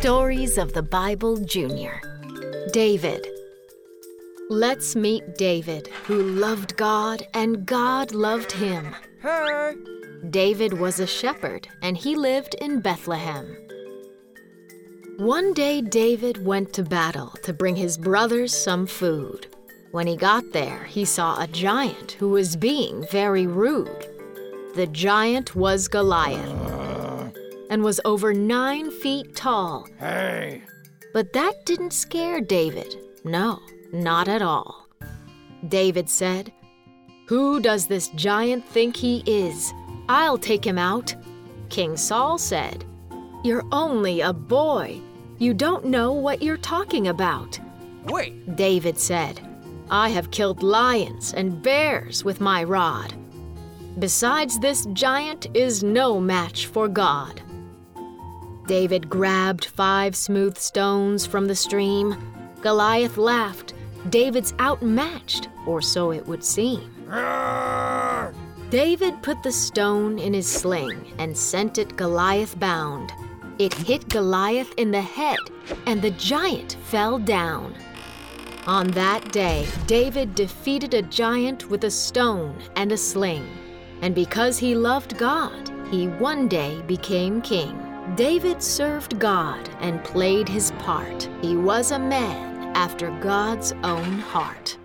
Stories of the Bible Junior. David. Let's meet David, who loved God and God loved him. Hey! David was a shepherd and he lived in Bethlehem. One day, David went to battle to bring his brothers some food. When he got there, he saw a giant who was being very rude. The giant was Goliath and was over nine feet tall. Hey! But that didn't scare David. No, not at all. David said, Who does this giant think he is? I'll take him out. King Saul said, You're only a boy. You don't know what you're talking about. Wait! David said, I have killed lions and bears with my rod. Besides, this giant is no match for God. David grabbed five smooth stones from the stream. Goliath laughed. David's outmatched, or so it would seem. David put the stone in his sling and sent it Goliath bound. It hit Goliath in the head, and the giant fell down. On that day, David defeated a giant with a stone and a sling. And because he loved God, he one day became king. David served God and played his part. He was a man after God's own heart.